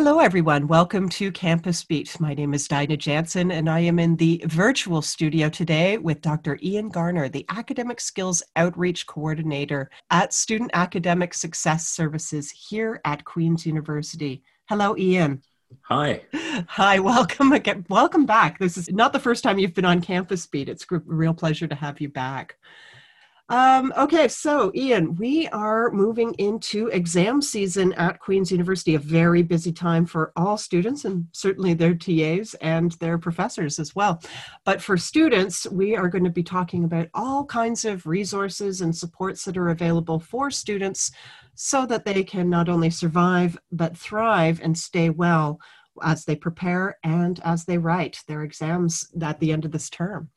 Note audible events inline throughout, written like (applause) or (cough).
Hello, everyone. Welcome to Campus Beat. My name is Dinah Jansen, and I am in the virtual studio today with Dr. Ian Garner, the Academic Skills Outreach Coordinator at Student Academic Success Services here at Queen's University. Hello, Ian. Hi. Hi, welcome again. Welcome back. This is not the first time you've been on Campus Beat. It's a real pleasure to have you back. Um, okay, so Ian, we are moving into exam season at Queen's University, a very busy time for all students and certainly their TAs and their professors as well. But for students, we are going to be talking about all kinds of resources and supports that are available for students so that they can not only survive but thrive and stay well as they prepare and as they write their exams at the end of this term.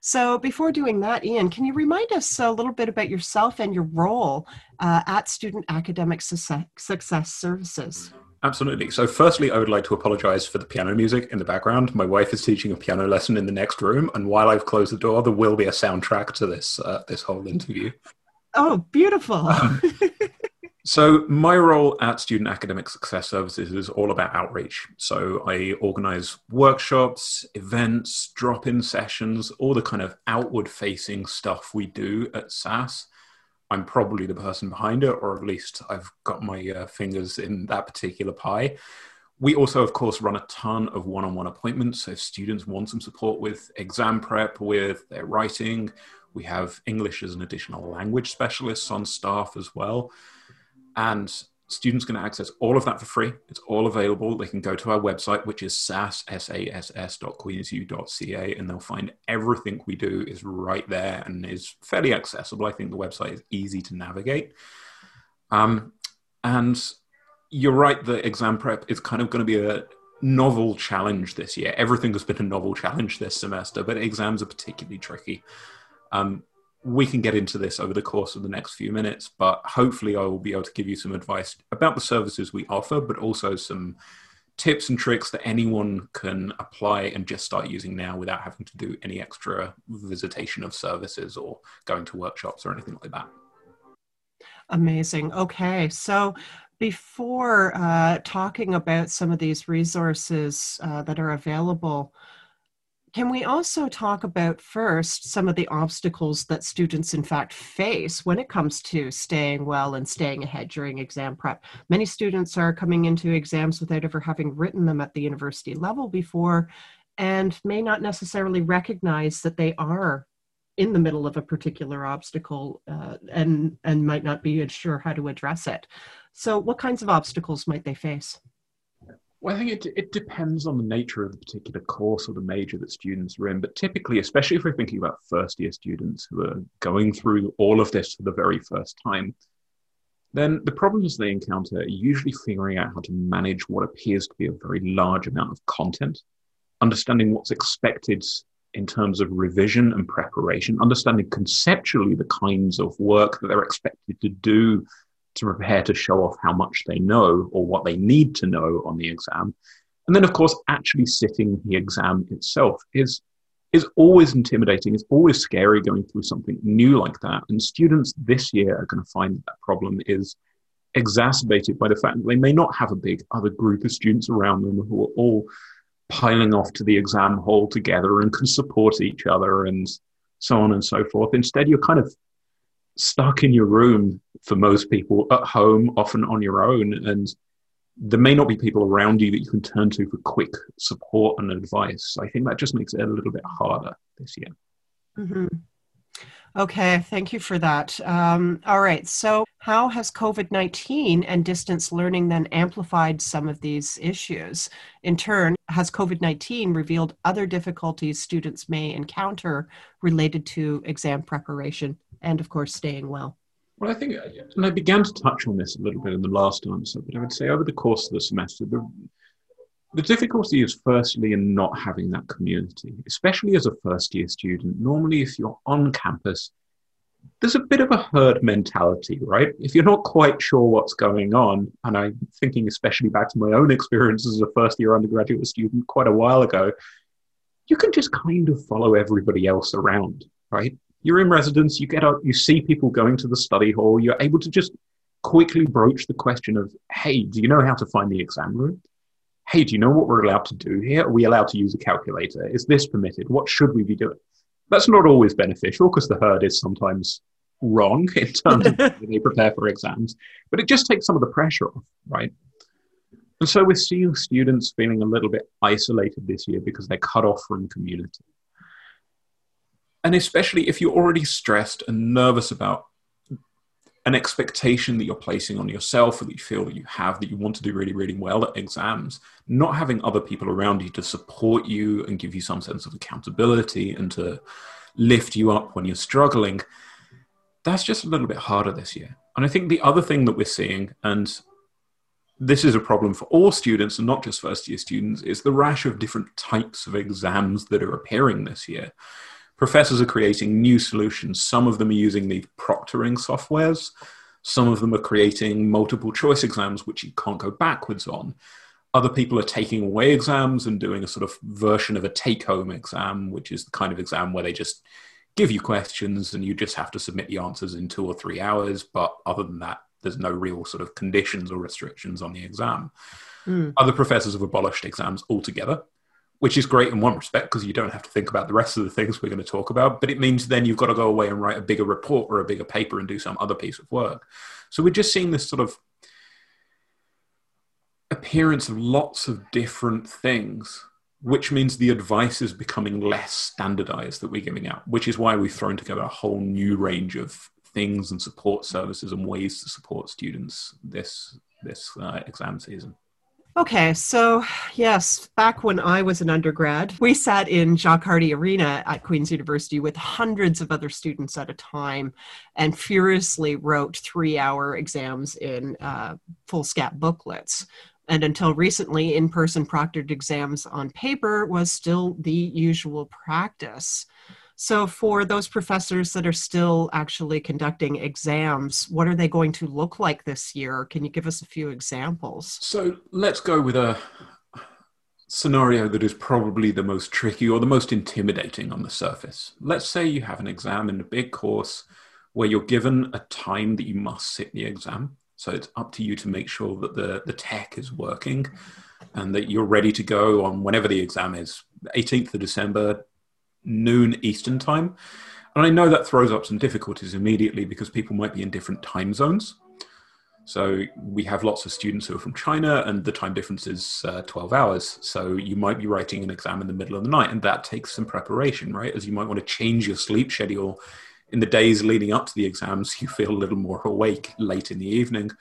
So, before doing that, Ian, can you remind us a little bit about yourself and your role uh, at Student Academic Success Services? Absolutely. So, firstly, I would like to apologize for the piano music in the background. My wife is teaching a piano lesson in the next room, and while I've closed the door, there will be a soundtrack to this uh, this whole interview. Oh, beautiful. Um, (laughs) So, my role at Student Academic Success Services is all about outreach. So, I organize workshops, events, drop in sessions, all the kind of outward facing stuff we do at SASS. I'm probably the person behind it, or at least I've got my uh, fingers in that particular pie. We also, of course, run a ton of one on one appointments. So, if students want some support with exam prep, with their writing, we have English as an additional language specialists on staff as well. And students can access all of that for free. It's all available. They can go to our website, which is sass, S-A-S-S.queensu.ca, and they'll find everything we do is right there and is fairly accessible. I think the website is easy to navigate. Um, and you're right, the exam prep is kind of going to be a novel challenge this year. Everything has been a novel challenge this semester, but exams are particularly tricky. Um, we can get into this over the course of the next few minutes, but hopefully, I will be able to give you some advice about the services we offer, but also some tips and tricks that anyone can apply and just start using now without having to do any extra visitation of services or going to workshops or anything like that. Amazing. Okay. So, before uh, talking about some of these resources uh, that are available, can we also talk about first some of the obstacles that students, in fact, face when it comes to staying well and staying ahead during exam prep? Many students are coming into exams without ever having written them at the university level before and may not necessarily recognize that they are in the middle of a particular obstacle uh, and, and might not be sure how to address it. So, what kinds of obstacles might they face? Well, I think it, it depends on the nature of the particular course or the major that students are in. But typically, especially if we're thinking about first year students who are going through all of this for the very first time, then the problems they encounter are usually figuring out how to manage what appears to be a very large amount of content, understanding what's expected in terms of revision and preparation, understanding conceptually the kinds of work that they're expected to do to prepare to show off how much they know or what they need to know on the exam. And then, of course, actually sitting the exam itself is is always intimidating. It's always scary going through something new like that. And students this year are going to find that, that problem is exacerbated by the fact that they may not have a big other group of students around them who are all piling off to the exam hall together and can support each other and so on and so forth. Instead, you're kind of stuck in your room for most people at home, often on your own. And there may not be people around you that you can turn to for quick support and advice. I think that just makes it a little bit harder this year. Mm-hmm. Okay, thank you for that. Um, all right, so how has COVID 19 and distance learning then amplified some of these issues? In turn, has COVID 19 revealed other difficulties students may encounter related to exam preparation and, of course, staying well? Well, I think, uh, and I began to touch on this a little bit in the last answer, but I would say over the course of the semester, the, The difficulty is firstly in not having that community, especially as a first year student. Normally, if you're on campus, there's a bit of a herd mentality, right? If you're not quite sure what's going on, and I'm thinking especially back to my own experience as a first year undergraduate student quite a while ago, you can just kind of follow everybody else around, right? You're in residence, you get out, you see people going to the study hall, you're able to just quickly broach the question of, hey, do you know how to find the exam room? Hey, do you know what we're allowed to do here? Are we allowed to use a calculator? Is this permitted? What should we be doing? That's not always beneficial because the herd is sometimes wrong (laughs) in terms of they prepare for exams, but it just takes some of the pressure off, right? And so we're seeing students feeling a little bit isolated this year because they're cut off from community. And especially if you're already stressed and nervous about an expectation that you're placing on yourself or that you feel that you have that you want to do really, really well at exams, not having other people around you to support you and give you some sense of accountability and to lift you up when you're struggling, that's just a little bit harder this year. And I think the other thing that we're seeing, and this is a problem for all students and not just first year students, is the rash of different types of exams that are appearing this year professors are creating new solutions. Some of them are using the proctoring softwares. Some of them are creating multiple choice exams, which you can't go backwards on. Other people are taking away exams and doing a sort of version of a take home exam, which is the kind of exam where they just give you questions and you just have to submit the answers in two or three hours. But other than that, there's no real sort of conditions or restrictions on the exam. Mm. Other professors have abolished exams altogether which is great in one respect because you don't have to think about the rest of the things we're going to talk about. But it means then you've got to go away and write a bigger report or a bigger paper and do some other piece of work. So we're just seeing this sort of appearance of lots of different things, which means the advice is becoming less standardized that we're giving out, which is why we've thrown together a whole new range of things and support services and ways to support students this this uh, exam season. Okay, so yes, back when I was an undergrad, we sat in Jock Harty Arena at Queen's University with hundreds of other students at a time and furiously wrote three hour exams in uh, Foolscap booklets. And until recently, in person proctored exams on paper was still the usual practice. So, for those professors that are still actually conducting exams, what are they going to look like this year? Can you give us a few examples? So, let's go with a scenario that is probably the most tricky or the most intimidating on the surface. Let's say you have an exam in a big course where you're given a time that you must sit the exam. So, it's up to you to make sure that the, the tech is working and that you're ready to go on whenever the exam is 18th of December, noon Eastern time. And I know that throws up some difficulties immediately because people might be in different time zones. So we have lots of students who are from China, and the time difference is uh, 12 hours. So you might be writing an exam in the middle of the night, and that takes some preparation, right? As you might want to change your sleep schedule in the days leading up to the exams, (laughs) you feel a little more awake late in the evening.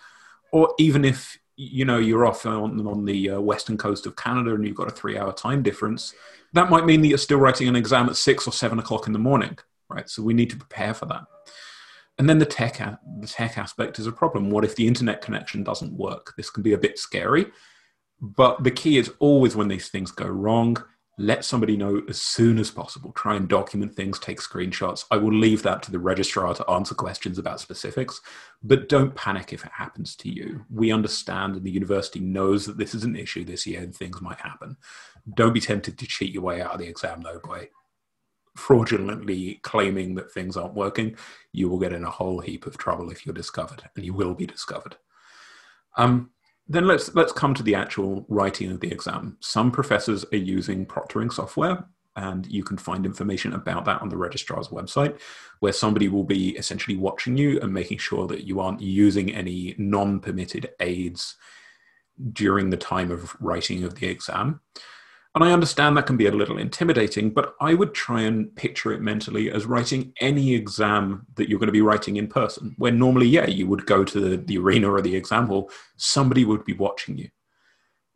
Or even if you know you're off on, on the uh, western coast of Canada and you've got a three hour time difference, that might mean that you're still writing an exam at six or seven o'clock in the morning, right? So we need to prepare for that. And then the tech, the tech aspect is a problem. What if the internet connection doesn't work? This can be a bit scary, but the key is always when these things go wrong, let somebody know as soon as possible. Try and document things, take screenshots. I will leave that to the registrar to answer questions about specifics, but don't panic if it happens to you. We understand and the university knows that this is an issue this year and things might happen. Don't be tempted to cheat your way out of the exam though by fraudulently claiming that things aren't working. You will get in a whole heap of trouble if you're discovered, and you will be discovered. Um, then let's let's come to the actual writing of the exam. Some professors are using proctoring software, and you can find information about that on the registrar's website, where somebody will be essentially watching you and making sure that you aren't using any non-permitted aids during the time of writing of the exam. And I understand that can be a little intimidating, but I would try and picture it mentally as writing any exam that you're going to be writing in person, where normally, yeah, you would go to the, the arena or the exam hall, somebody would be watching you.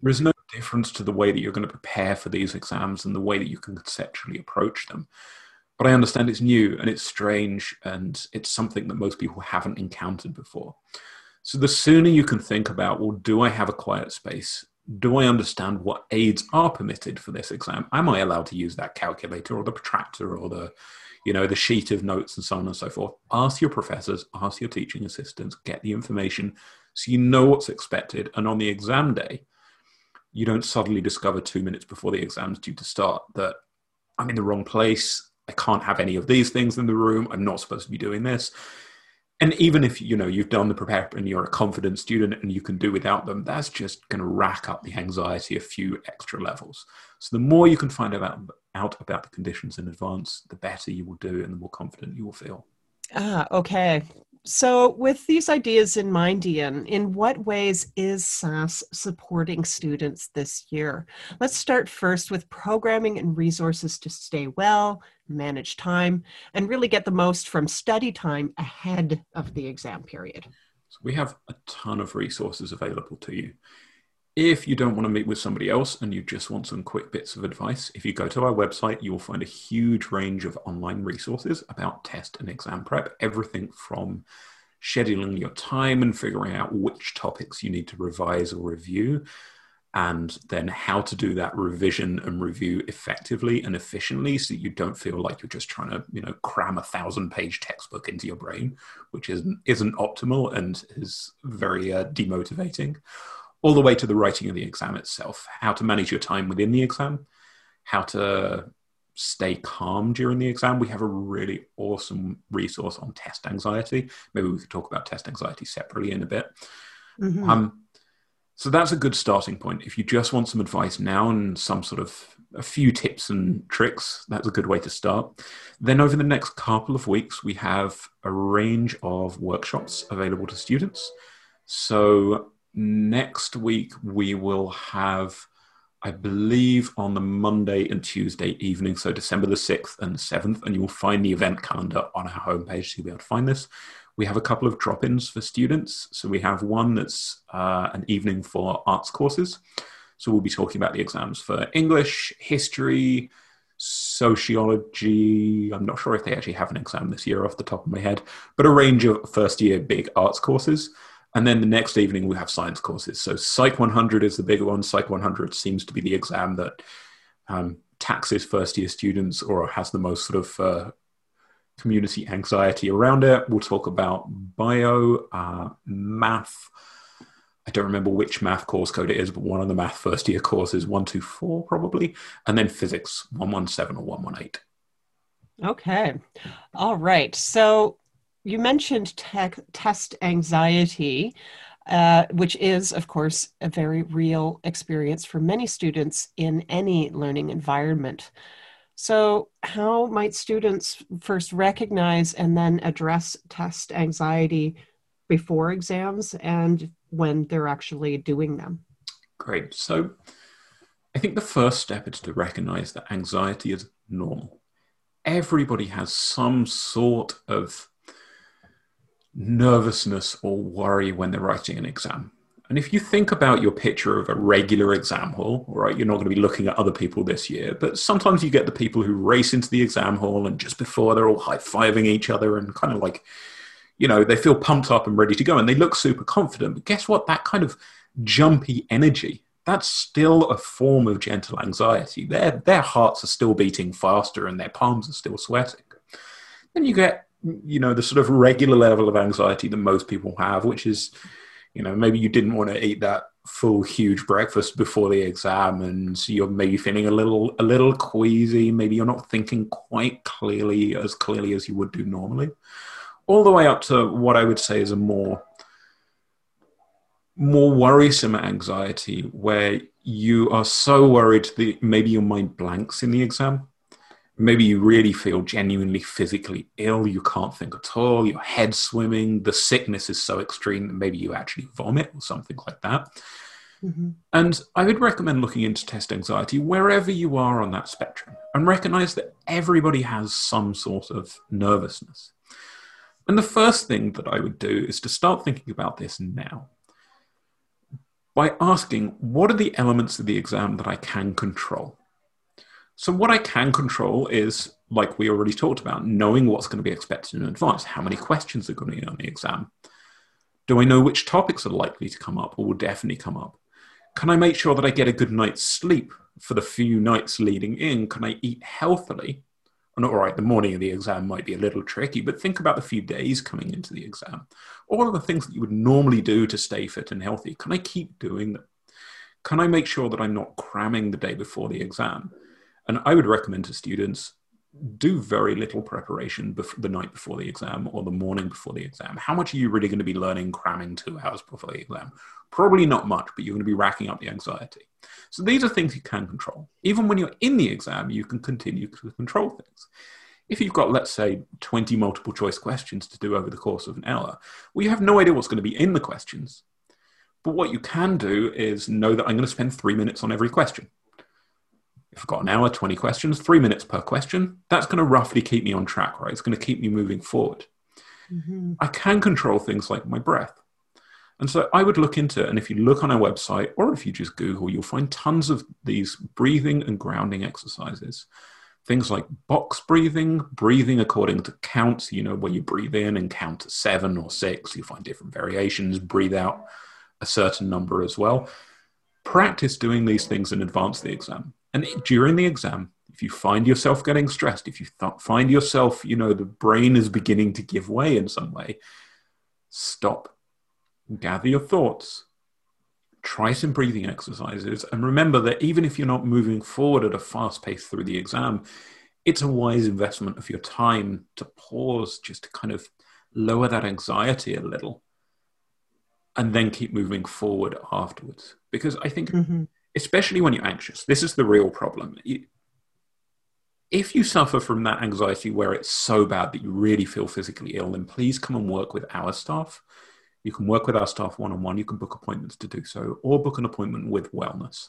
There's no difference to the way that you're going to prepare for these exams and the way that you can conceptually approach them. But I understand it's new and it's strange and it's something that most people haven't encountered before. So the sooner you can think about, well, do I have a quiet space? Do I understand what aids are permitted for this exam? Am I allowed to use that calculator or the protractor or the, you know, the sheet of notes and so on and so forth? Ask your professors, ask your teaching assistants, get the information so you know what's expected. And on the exam day, you don't suddenly discover two minutes before the exam's due to start that I'm in the wrong place. I can't have any of these things in the room. I'm not supposed to be doing this and even if you know you've done the prepare and you're a confident student and you can do without them that's just going to rack up the anxiety a few extra levels. So the more you can find out about the conditions in advance the better you will do and the more confident you will feel. Ah okay so, with these ideas in mind, Ian, in what ways is SASS supporting students this year? Let's start first with programming and resources to stay well, manage time, and really get the most from study time ahead of the exam period. So we have a ton of resources available to you. If you don't want to meet with somebody else and you just want some quick bits of advice, if you go to our website, you will find a huge range of online resources about test and exam prep, everything from scheduling your time and figuring out which topics you need to revise or review, and then how to do that revision and review effectively and efficiently so you don't feel like you're just trying to you know cram a thousand page textbook into your brain which isn't isn't optimal and is very uh, demotivating all the way to the writing of the exam itself, how to manage your time within the exam, how to stay calm during the exam. We have a really awesome resource on test anxiety. Maybe we could talk about test anxiety separately in a bit. Mm-hmm. Um, so that's a good starting point. If you just want some advice now and some sort of a few tips and tricks, that's a good way to start. Then over the next couple of weeks, we have a range of workshops available to students. So next week we will have I believe on the Monday and Tuesday evening, so December the 6th and 7th, and you will find the event calendar on our homepage, so you'll be able to find this. We have a couple of drop ins for students. So we have one that's uh, an evening for arts courses. So we'll be talking about the exams for English, history, sociology. I'm not sure if they actually have an exam this year off the top of my head, but a range of first year big arts courses. And then the next evening we have science courses. So Psych 100 is the bigger one. Psych 100 seems to be the exam that um, taxes first year students or has the most sort of uh, community anxiety around it. We'll talk about bio, uh, math. I don't remember which math course code it is, but one of the math first year courses, 124 probably, and then physics, 117 or 118. Okay. All right. So you mentioned tech, test anxiety, uh, which is, of course, a very real experience for many students in any learning environment. So, how might students first recognize and then address test anxiety before exams and when they're actually doing them? Great. So, I think the first step is to recognize that anxiety is normal. Everybody has some sort of nervousness or worry when they're writing an exam. And if you think about your picture of a regular exam hall, right, you're not going to be looking at other people this year, but sometimes you get the people who race into the exam hall and just before they're all high fiving each other and kind of like, you know, they feel pumped up and ready to go and they look super confident. But guess what? That kind of jumpy energy, that's still a form of gentle anxiety. Their, their hearts are still beating faster and their palms are still sweating. Then you get you know the sort of regular level of anxiety that most people have which is you know maybe you didn't want to eat that full huge breakfast before the exam and you're maybe feeling a little a little queasy. Maybe you're not thinking quite clearly as clearly as you would do normally. All the way up to what i would say is a more more worrisome anxiety where you are so worried that maybe your mind blanks in the exam maybe you really feel genuinely physically ill, you can't think at all, your head's swimming, the sickness is so extreme that maybe you actually vomit or something like that. Mm-hmm. And I would recommend looking into test anxiety wherever you are on that spectrum and recognize that everybody has some sort of nervousness. And the first thing that I would do is to start thinking about this now by asking what are the elements of the exam that I can control? So what I can control is, like we already talked about, knowing what's going to be expected in advance. How many questions are going to be on the exam? Do I know which topics are likely to come up or will definitely come up? Can I make sure that I get a good night's sleep for the few nights leading in? Can I eat healthily? And all right, the morning of the exam might be a little tricky, but think about the few days coming into the exam. All of the things that you would normally do to stay fit and healthy, can I keep doing them? Can I make sure that I'm not cramming the day before the exam? And I would recommend to students do very little preparation before the night before the exam or the morning before the exam. How much are you really going to be learning cramming two hours before the exam? Probably not much, but you're going to be racking up the anxiety. So these are things you can control. Even when you're in the exam, you can continue to control things. If you've got, let's say, 20 multiple choice questions to do over the course of an hour, well, you have no idea what's going to be in the questions. But what you can do is know that I'm going to spend three minutes on every question I've got an hour, 20 questions, three minutes per question, that's going to roughly keep me on track, right? It's going to keep me moving forward. Mm-hmm. I can control things like my breath. And so I would look into it. And if you look on our website or if you just Google, you'll find tons of these breathing and grounding exercises. Things like box breathing, breathing according to counts, you know, where you breathe in and count to seven or six. You find different variations, breathe out a certain number as well. Practice doing these things in advance of the exam. And during the exam, if you find yourself getting stressed, if you th- find yourself, you know, the brain is beginning to give way in some way, stop, gather your thoughts, try some breathing exercises, and remember that even if you're not moving forward at a fast pace through the exam, it's a wise investment of your time to pause just to kind of lower that anxiety a little and then keep moving forward afterwards. Because I think. Mm-hmm especially when you're anxious. This is the real problem. if you suffer from that anxiety where it's so bad that you really feel physically ill, then please come and work with our staff. You can work with our staff one on one. You can book appointments to do so, or book an appointment with wellness.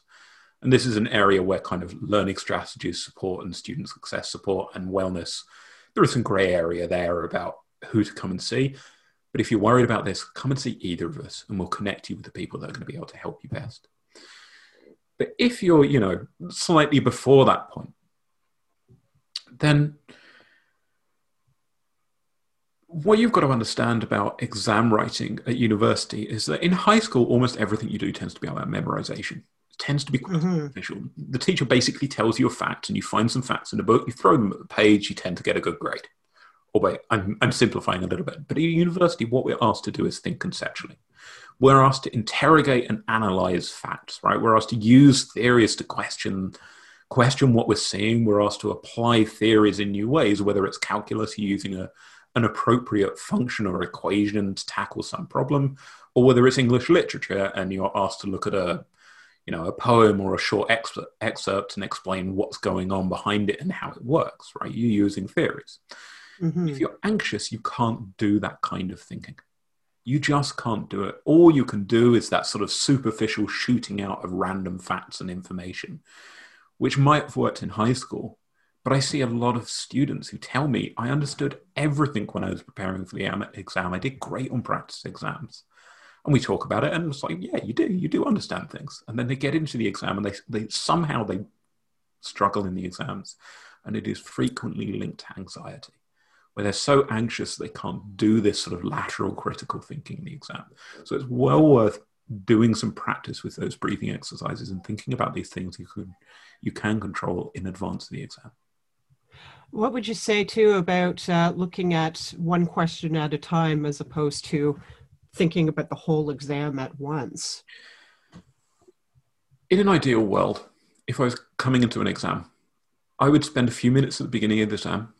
And this is an area where kind of learning strategies support and student success support and wellness, there is some gray area there about who to come and see. But if you're worried about this, come and see either of us and we'll connect you with the people that are going to be able to help you best. But if you're, you know, slightly before that point, then what you've got to understand about exam writing at university is that in high school, almost everything you do tends to be about memorization. It tends to be quite mm-hmm. official. The teacher basically tells you a fact, and you find some facts in a book, you throw them at the page, you tend to get a good grade. Or wait, I'm, I'm simplifying a little bit. But at university, what we're asked to do is think conceptually we're asked to interrogate and analyze facts, right? We're asked to use theories to question question what we're seeing. We're asked to apply theories in new ways, whether it's calculus using a, an appropriate function or equation to tackle some problem, or whether it's English literature and you're asked to look at a you know a poem or a short excerpt and explain what's going on behind it and how it works, right? You're using theories. Mm-hmm. If you're anxious, you can't do that kind of thinking. You just can't do it. All you can do is that sort of superficial shooting out of random facts and information, which might have worked in high school. But I see a lot of students who tell me I understood everything when I was preparing for the exam. I did great on practice exams. And we talk about it, and it's like, yeah, you do, you do understand things. And then they get into the exam, and they, they somehow they struggle in the exams, and it is frequently linked to anxiety where they're so anxious they can't do this sort of lateral critical thinking in the exam. So it's well worth doing some practice with those breathing exercises and thinking about these things you can you can control in advance of the exam. What would you say too about uh, looking at one question at a time as opposed to thinking about the whole exam at once? In an ideal world, if I was coming into an exam, I would spend a few minutes at the beginning of the exam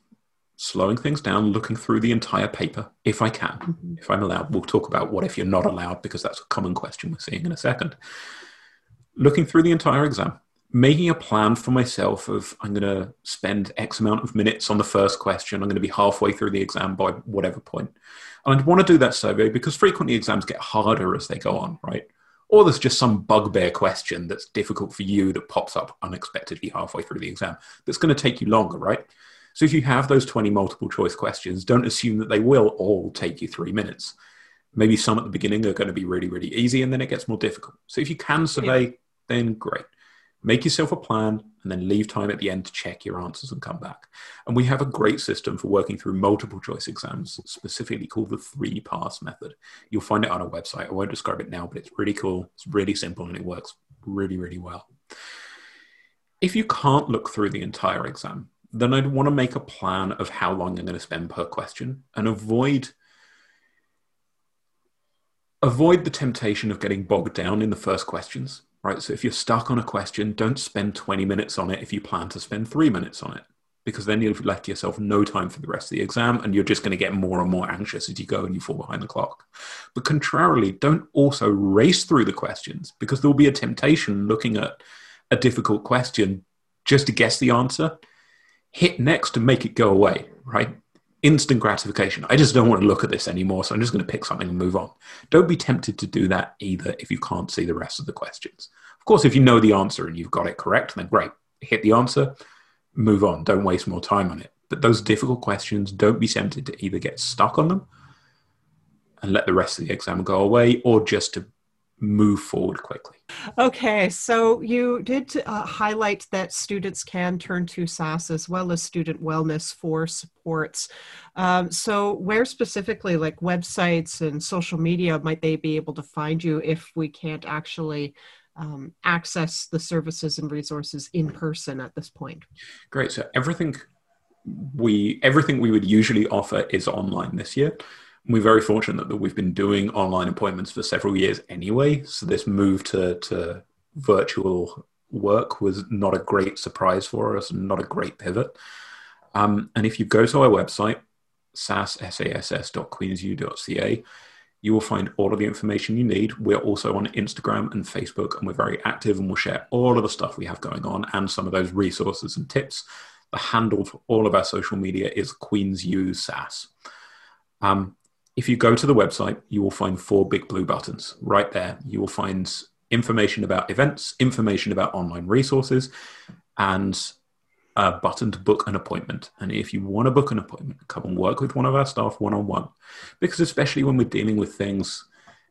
slowing things down, looking through the entire paper, if I can, mm-hmm. if I'm allowed. We'll talk about what if you're not allowed, because that's a common question we're seeing in a second. Looking through the entire exam, making a plan for myself of I'm going to spend X amount of minutes on the first question. I'm going to be halfway through the exam by whatever point. And I'd want to do that survey because frequently exams get harder as they go on, right? Or there's just some bugbear question that's difficult for you that pops up unexpectedly halfway through the exam that's going to take you longer, right? So if you have those 20 multiple choice questions, don't assume that they will all take you three minutes. Maybe some at the beginning are going to be really, really easy and then it gets more difficult. So if you can survey, yeah. then great. Make yourself a plan and then leave time at the end to check your answers and come back. And we have a great system for working through multiple choice exams, specifically called the three pass method. You'll find it on our website. I won't describe it now, but it's really cool. It's really simple and it works really, really well. If you can't look through the entire exam, then I'd want to make a plan of how long I'm going to spend per question and avoid avoid the temptation of getting bogged down in the first questions right? So if you're stuck on a question, don't spend 20 minutes on it if you plan to spend three minutes on it, because then you've left yourself no time for the rest of the exam and you're just going to get more and more anxious as you go and you fall behind the clock. But contrarily, don't also race through the questions because there'll be a temptation looking at a difficult question just to guess the answer. Hit next to make it go away, right? instant gratification. I just don't want to look at this anymore, so I'm just going to pick something and move on. Don't be tempted to do that either if you can't see the rest of the questions. Of course, if you know the answer and you've got it correct, then great. Hit the answer, move on. Don't waste more time on it. But those difficult questions, don't be tempted to either get stuck on them and let the rest of the exam go away or just to move forward quickly. Okay, so you did uh, highlight that students can turn to SASS as well as student wellness for supports. Um, so, where specifically, like websites and social media, might they be able to find you if we can't actually um, access the services and resources in person at this point? Great. So, everything we everything we would usually offer is online this year we're very fortunate that we've been doing online appointments for several years anyway. So this move to, to virtual work was not a great surprise for us and not a great pivot. Um, and if you go to our website, sass.queensu.ca, you will find all of the information you need. We're also on Instagram and Facebook, and we're very active and we'll share all of the stuff we have going on and some of those resources and tips. The handle for all of our social media is Queens U SASS. Um, if you go to the website, you will find four big blue buttons right there. You will find information about events, information about online resources, and a button to book an appointment. And if you want to book an appointment, come and work with one of our staff one on one. Because especially when we're dealing with things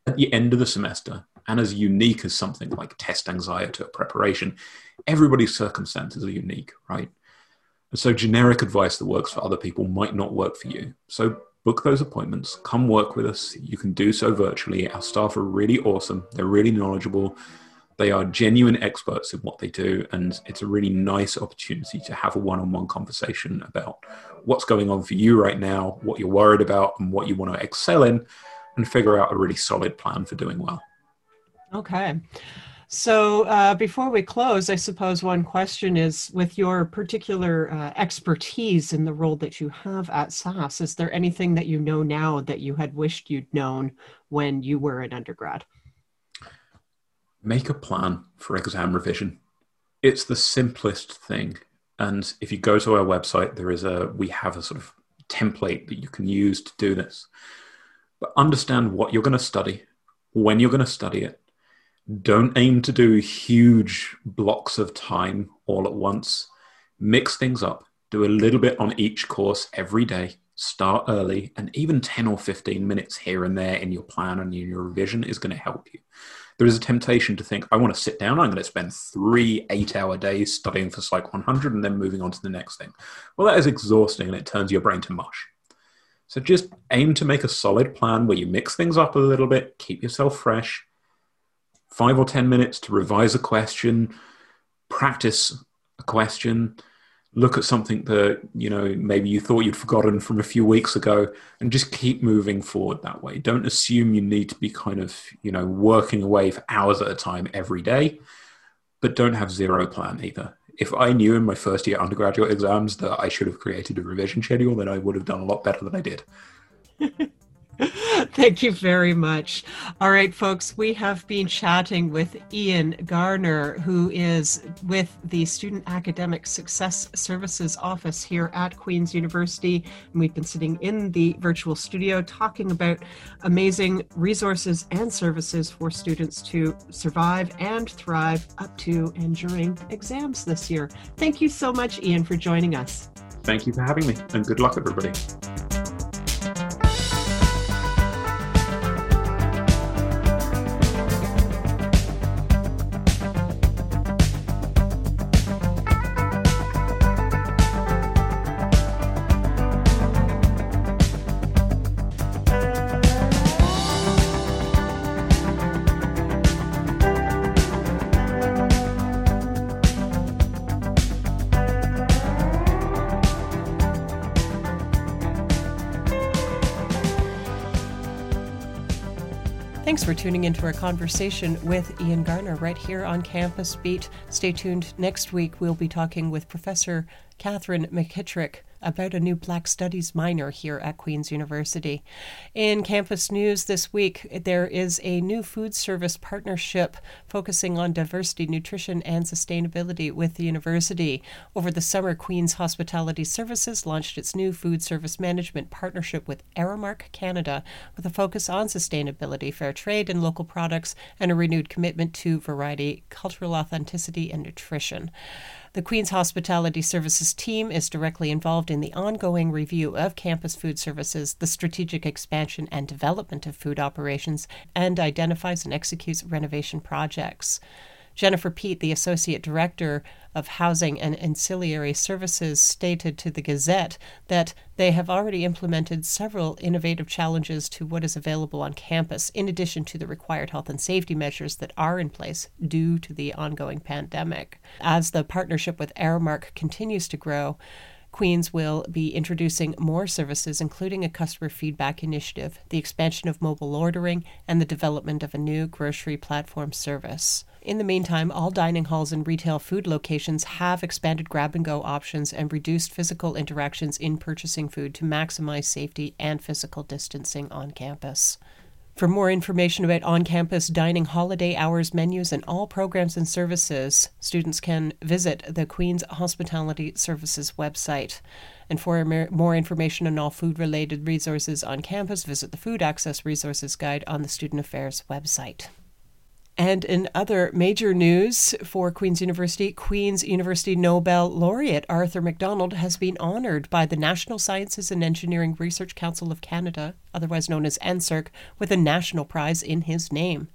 at the end of the semester and as unique as something like test anxiety or preparation, everybody's circumstances are unique, right? And so generic advice that works for other people might not work for you. So book those appointments, come work with us. You can do so virtually. Our staff are really awesome, they're really knowledgeable. They are genuine experts in what they do, and it's a really nice opportunity to have a one on one conversation about what's going on for you right now, what you're worried about, and what you want to excel in, and figure out a really solid plan for doing well. Okay. So uh, before we close, I suppose one question is with your particular uh, expertise in the role that you have at SASS, is there anything that you know now that you had wished you'd known when you were an undergrad? Make a plan for exam revision. It's the simplest thing. And if you go to our website, there is a, we have a sort of template that you can use to do this. But understand what you're going to study, when you're going to study it, don't aim to do huge blocks of time all at once. Mix things up. Do a little bit on each course every day. Start early, and even 10 or 15 minutes here and there in your plan and in your revision is going to help you. There is a temptation to think, I want to sit down, I'm going to spend three eight hour days studying for Psych 100 and then moving on to the next thing. Well, that is exhausting and it turns your brain to mush. So just aim to make a solid plan where you mix things up a little bit, keep yourself fresh, five or 10 minutes to revise a question, practice a question, look at something that, you know, maybe you thought you'd forgotten from a few weeks ago, and just keep moving forward that way. Don't assume you need to be kind of, you know, working away for hours at a time every day, but don't have zero plan either. If I knew in my first year undergraduate exams that I should have created a revision schedule, then I would have done a lot better than I did. (laughs) (laughs) Thank you very much. All right, folks, we have been chatting with Ian Garner, who is with the Student Academic Success Services Office here at Queen's University. And we've been sitting in the virtual studio talking about amazing resources and services for students to survive and thrive up to and during exams this year. Thank you so much, Ian, for joining us. Thank you for having me, and good luck, everybody. Thanks for tuning into our conversation with Ian Garner right here on Campus Beat. Stay tuned. Next week, we'll be talking with Professor Katherine McKittrick about a new Black Studies minor here at Queen's University. In campus news this week, there is a new food service partnership focusing on diversity, nutrition, and sustainability with the university. Over the summer, Queen's Hospitality Services launched its new food service management partnership with Aramark Canada with a focus on sustainability, fair trade, and local products, and a renewed commitment to variety, cultural authenticity, and nutrition. The Queen's Hospitality Services team is directly involved in the ongoing review of campus food services, the strategic expansion and development of food operations, and identifies and executes renovation projects. Jennifer Peet, the Associate Director of Housing and Ancillary Services, stated to the Gazette that they have already implemented several innovative challenges to what is available on campus, in addition to the required health and safety measures that are in place due to the ongoing pandemic. As the partnership with Aramark continues to grow, Queens will be introducing more services, including a customer feedback initiative, the expansion of mobile ordering, and the development of a new grocery platform service. In the meantime, all dining halls and retail food locations have expanded grab and go options and reduced physical interactions in purchasing food to maximize safety and physical distancing on campus. For more information about on campus dining holiday hours menus and all programs and services, students can visit the Queen's Hospitality Services website. And for more information on all food related resources on campus, visit the Food Access Resources Guide on the Student Affairs website. And in other major news for Queen's University, Queen's University Nobel laureate Arthur McDonald has been honored by the National Sciences and Engineering Research Council of Canada, otherwise known as NSERC, with a national prize in his name.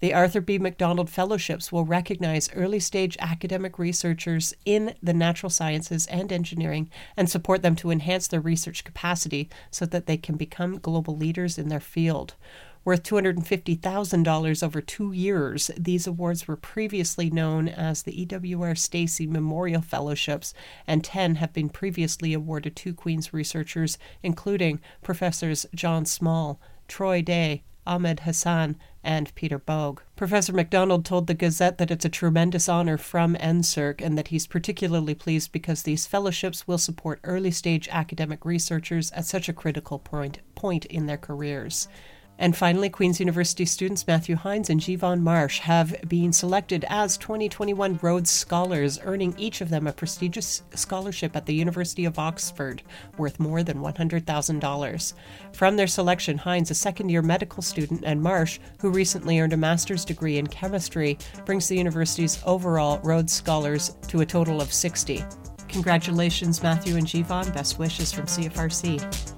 The Arthur B. McDonald Fellowships will recognize early stage academic researchers in the natural sciences and engineering and support them to enhance their research capacity so that they can become global leaders in their field worth $250,000 over two years. These awards were previously known as the E.W.R. Steacie Memorial Fellowships, and 10 have been previously awarded to Queen's researchers, including Professors John Smol, Troy Day, Ahmed Hassan, and Peter Boag. Professor McDonald told the Gazette that it's a tremendous honor from NSERC and that he's particularly pleased because these fellowships will support early stage academic researchers at such a critical point, point in their careers. And finally, Queen's University students Matthew Hines and Jevon Marsh have been selected as 2021 Rhodes Scholars, earning each of them a prestigious scholarship at the University of Oxford worth more than $100,000. From their selection, Hines, a second year medical student, and Marsh, who recently earned a master's degree in chemistry, brings the university's overall Rhodes Scholars to a total of 60. Congratulations, Matthew and Jevon. Best wishes from CFRC.